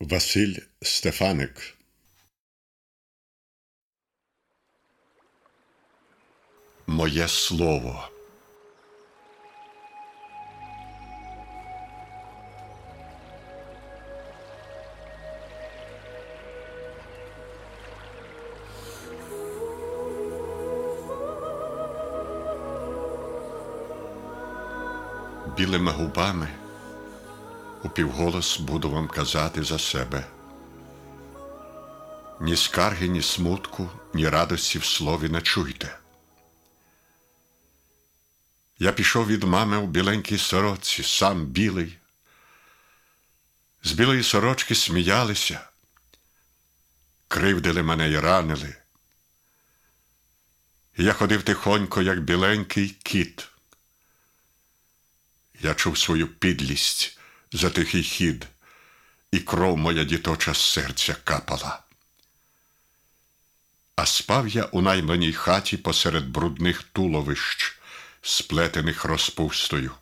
Василь Стефаник Моє слово. Білими губами упівголос буду вам казати за себе. Ні скарги, ні смутку, ні радості в слові не чуйте. Я пішов від мами у біленькій сорочці, сам білий. З білої сорочки сміялися, кривдили мене і ранили. Я ходив тихонько, як біленький кіт. Я чув свою підлість за тихий хід, і кров моя діточа з серця капала. А спав я у найманій хаті посеред брудних туловищ, сплетених розпустою.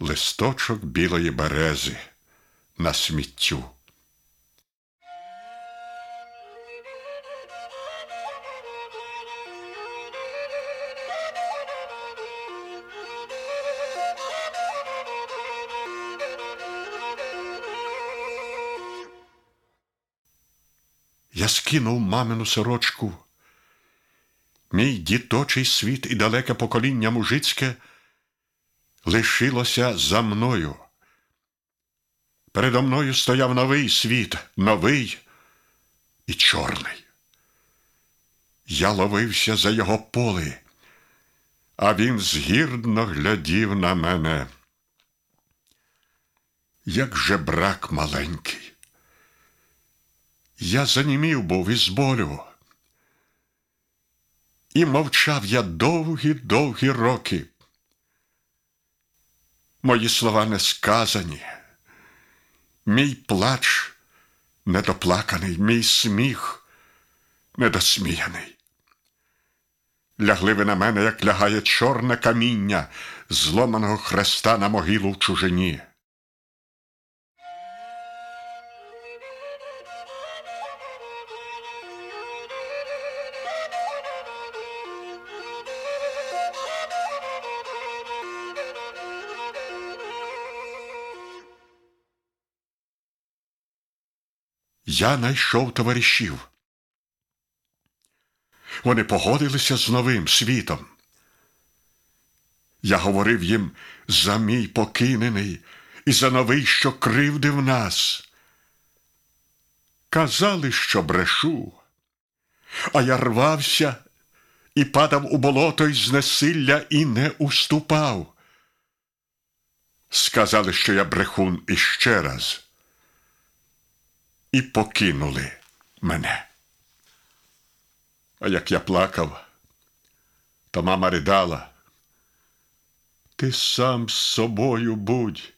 Листочок білої берези на сміттю. Я скинув мамину сорочку. Мій діточий світ і далеке покоління мужицьке лишилося за мною. Передо мною стояв новий світ, новий і чорний. Я ловився за його поли, а він згірно глядів на мене. Як же брак маленький. Я занімів був із болю. І мовчав я довгі-довгі роки. Мої слова не сказані, мій плач недоплаканий, мій сміх недосміяний. Лягли ви на мене, як лягає чорне каміння зломаного хреста на могилу в чужині. Я найшов товаришів. Вони погодилися з новим світом. Я говорив їм за мій покинений і за новий, що кривдив нас. Казали, що брешу, а я рвався і падав у болото й знесилля і не уступав. Сказали, що я брехун іще раз і покинули мене. А як я плакав, то мама ридала. Ти сам з собою будь,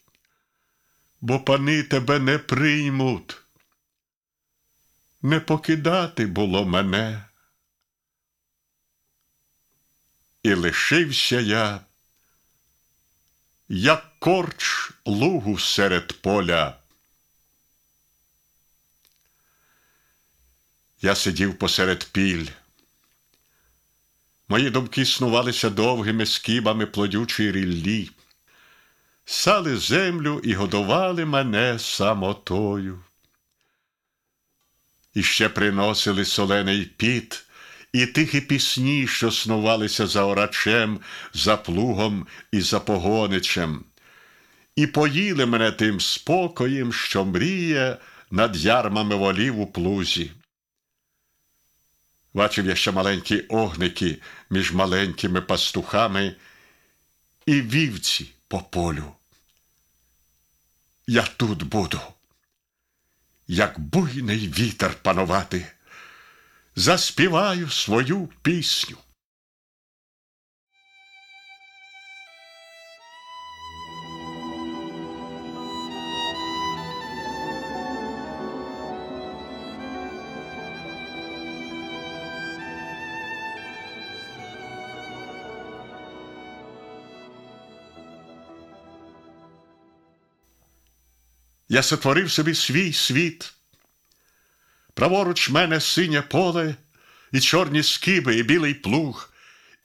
бо пани тебе не приймуть. Не покидати було мене. І лишився я, як корч лугу серед поля. Я сидів посеред піль. Мої думки снувалися довгими скибами плодючої ріллі, сали землю і годували мене самотою. І ще приносили солений піт і тихі пісні, що снувалися за орачем, за плугом і за погоничем, і поїли мене тим спокоєм, що мріє над ярмами волів у плузі. Бачив я ще маленькі огники між маленькими пастухами і вівці по полю. Я тут буду, як буйний вітер панувати, заспіваю свою пісню. Я сотворив собі свій світ. Праворуч мене синє поле, і чорні скиби, і білий плуг,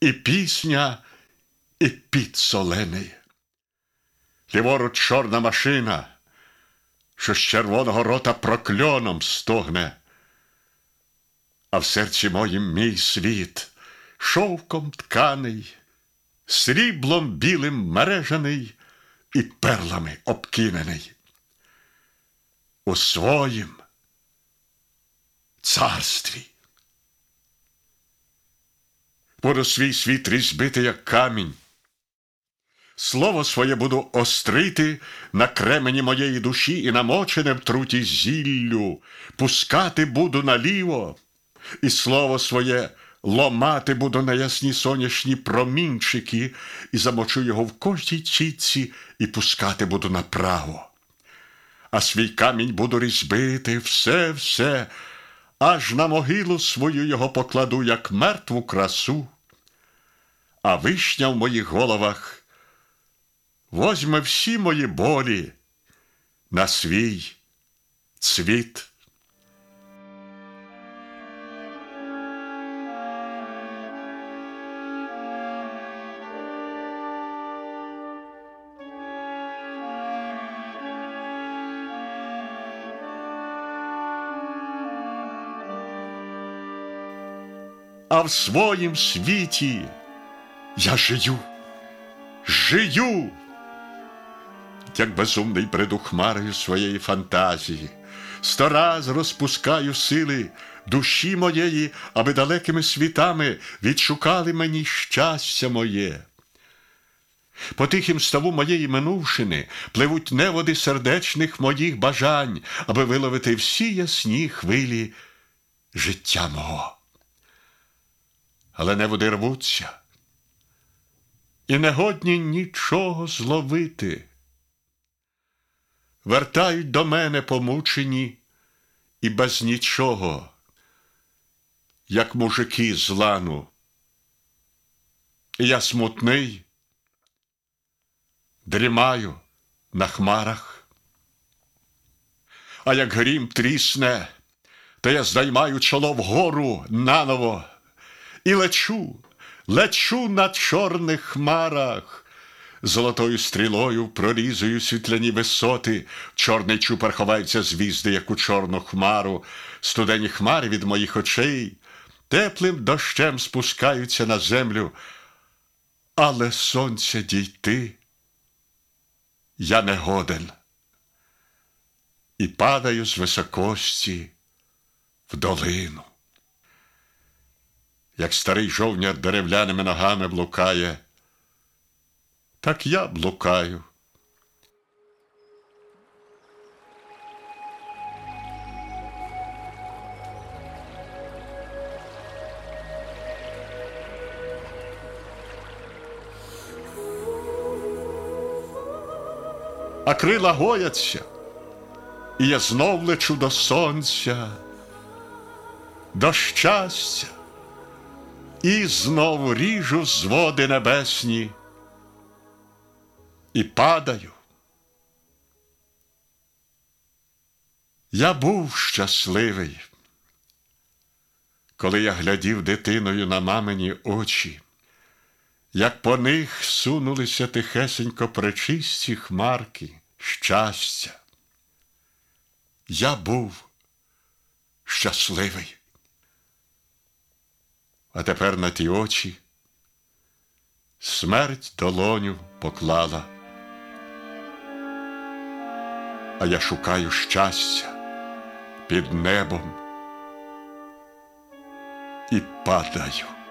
і пісня, і під солений. Ліворуч чорна машина, що з червоного рота прокльоном стогне, а в серці моїм мій світ шовком тканий, сріблом білим мережаний і перлами обкинений. У своїм царстві. Буду свій світ різьбити, як камінь. Слово своє буду острити на кремені моєї душі і намочене в труті зіллю, пускати буду наліво, і слово своє ломати буду на ясні сонячні промінчики, і замочу його в кожній чітці і пускати буду направо. А свій камінь буду різьбити, все, все, аж на могилу свою його покладу, як мертву красу, а вишня в моїх головах. Возьме всі мої болі на свій цвіт. А в своїм світі я жию, жию як безумний бреду хмарою своєї фантазії, сто раз розпускаю сили душі моєї, аби далекими світами відшукали мені щастя моє. По тихім ставу моєї минувшини пливуть неводи сердечних моїх бажань, аби виловити всі ясні хвилі життя мого. Але неводи рвуться і не годні нічого зловити. Вертають до мене помучені і без нічого, як мужики з лану. І я смутний, дрімаю на хмарах, а як грім трісне, то я здаймаю чоло вгору наново і лечу, лечу на чорних хмарах золотою стрілою прорізую світляні висоти, чорний чупер ховається звізди, як у чорну хмару, студені хмари від моїх очей, теплим дощем спускаються на землю, але сонця дійти я не годен. І падаю з високості в долину. Як старий жовняр деревляними ногами блукає так я блукаю. А крила гояться, і я знов лечу до сонця, до щастя, і знову ріжу зводи небесні і падаю. Я був щасливий, коли я глядів дитиною на мамині очі, як по них сунулися тихесенько пречисті хмарки щастя. Я був щасливий. А тепер на ті очі смерть долоню поклала а я шукаю щастя під небом і падаю.